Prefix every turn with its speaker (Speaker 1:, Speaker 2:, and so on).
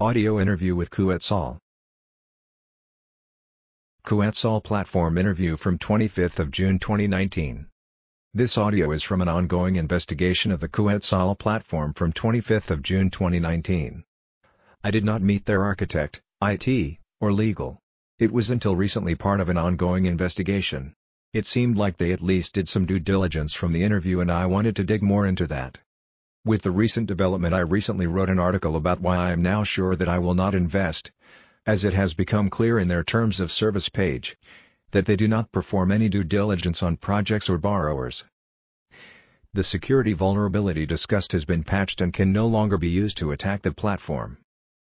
Speaker 1: Audio interview with Kuetzal. Kuetzal platform interview from 25th of June 2019. This audio is from an ongoing investigation of the Kuetzal platform from 25th of June 2019. I did not meet their architect, IT, or legal. It was until recently part of an ongoing investigation. It seemed like they at least did some due diligence from the interview and I wanted to dig more into that. With the recent development I recently wrote an article about why I am now sure that I will not invest, as it has become clear in their terms of service page, that they do not perform any due diligence on projects or borrowers. The security vulnerability discussed has been patched and can no longer be used to attack the platform.